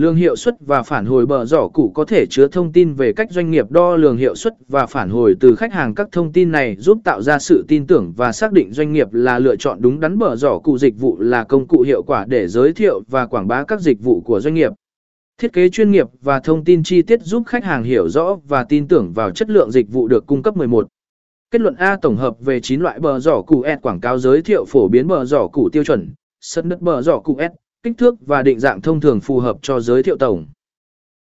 Lương hiệu suất và phản hồi bờ giỏ cụ có thể chứa thông tin về cách doanh nghiệp đo lường hiệu suất và phản hồi từ khách hàng. Các thông tin này giúp tạo ra sự tin tưởng và xác định doanh nghiệp là lựa chọn đúng đắn bờ giỏ cụ dịch vụ là công cụ hiệu quả để giới thiệu và quảng bá các dịch vụ của doanh nghiệp. Thiết kế chuyên nghiệp và thông tin chi tiết giúp khách hàng hiểu rõ và tin tưởng vào chất lượng dịch vụ được cung cấp. 11. Kết luận A tổng hợp về 9 loại bờ giỏ cụ S quảng cáo giới thiệu phổ biến bờ giỏ cụ tiêu chuẩn, sân đất bờ giỏ cụ S, kích thước và định dạng thông thường phù hợp cho giới thiệu tổng.